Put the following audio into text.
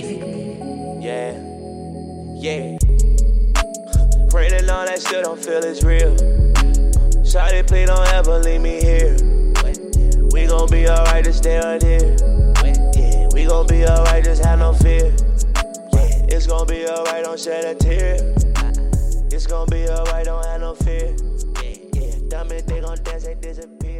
difficult. Yeah, yeah. Raining on that still don't feel it's real. Shawty, please don't ever leave me here. We gon' be alright, just stay right here. Yeah, we gon' be alright, just have no fear. Yeah, it's gon' be alright, don't shed a tear. It's gon' be alright, don't have no fear. Yeah, yeah. Dumb it, they gon' dance, they disappear.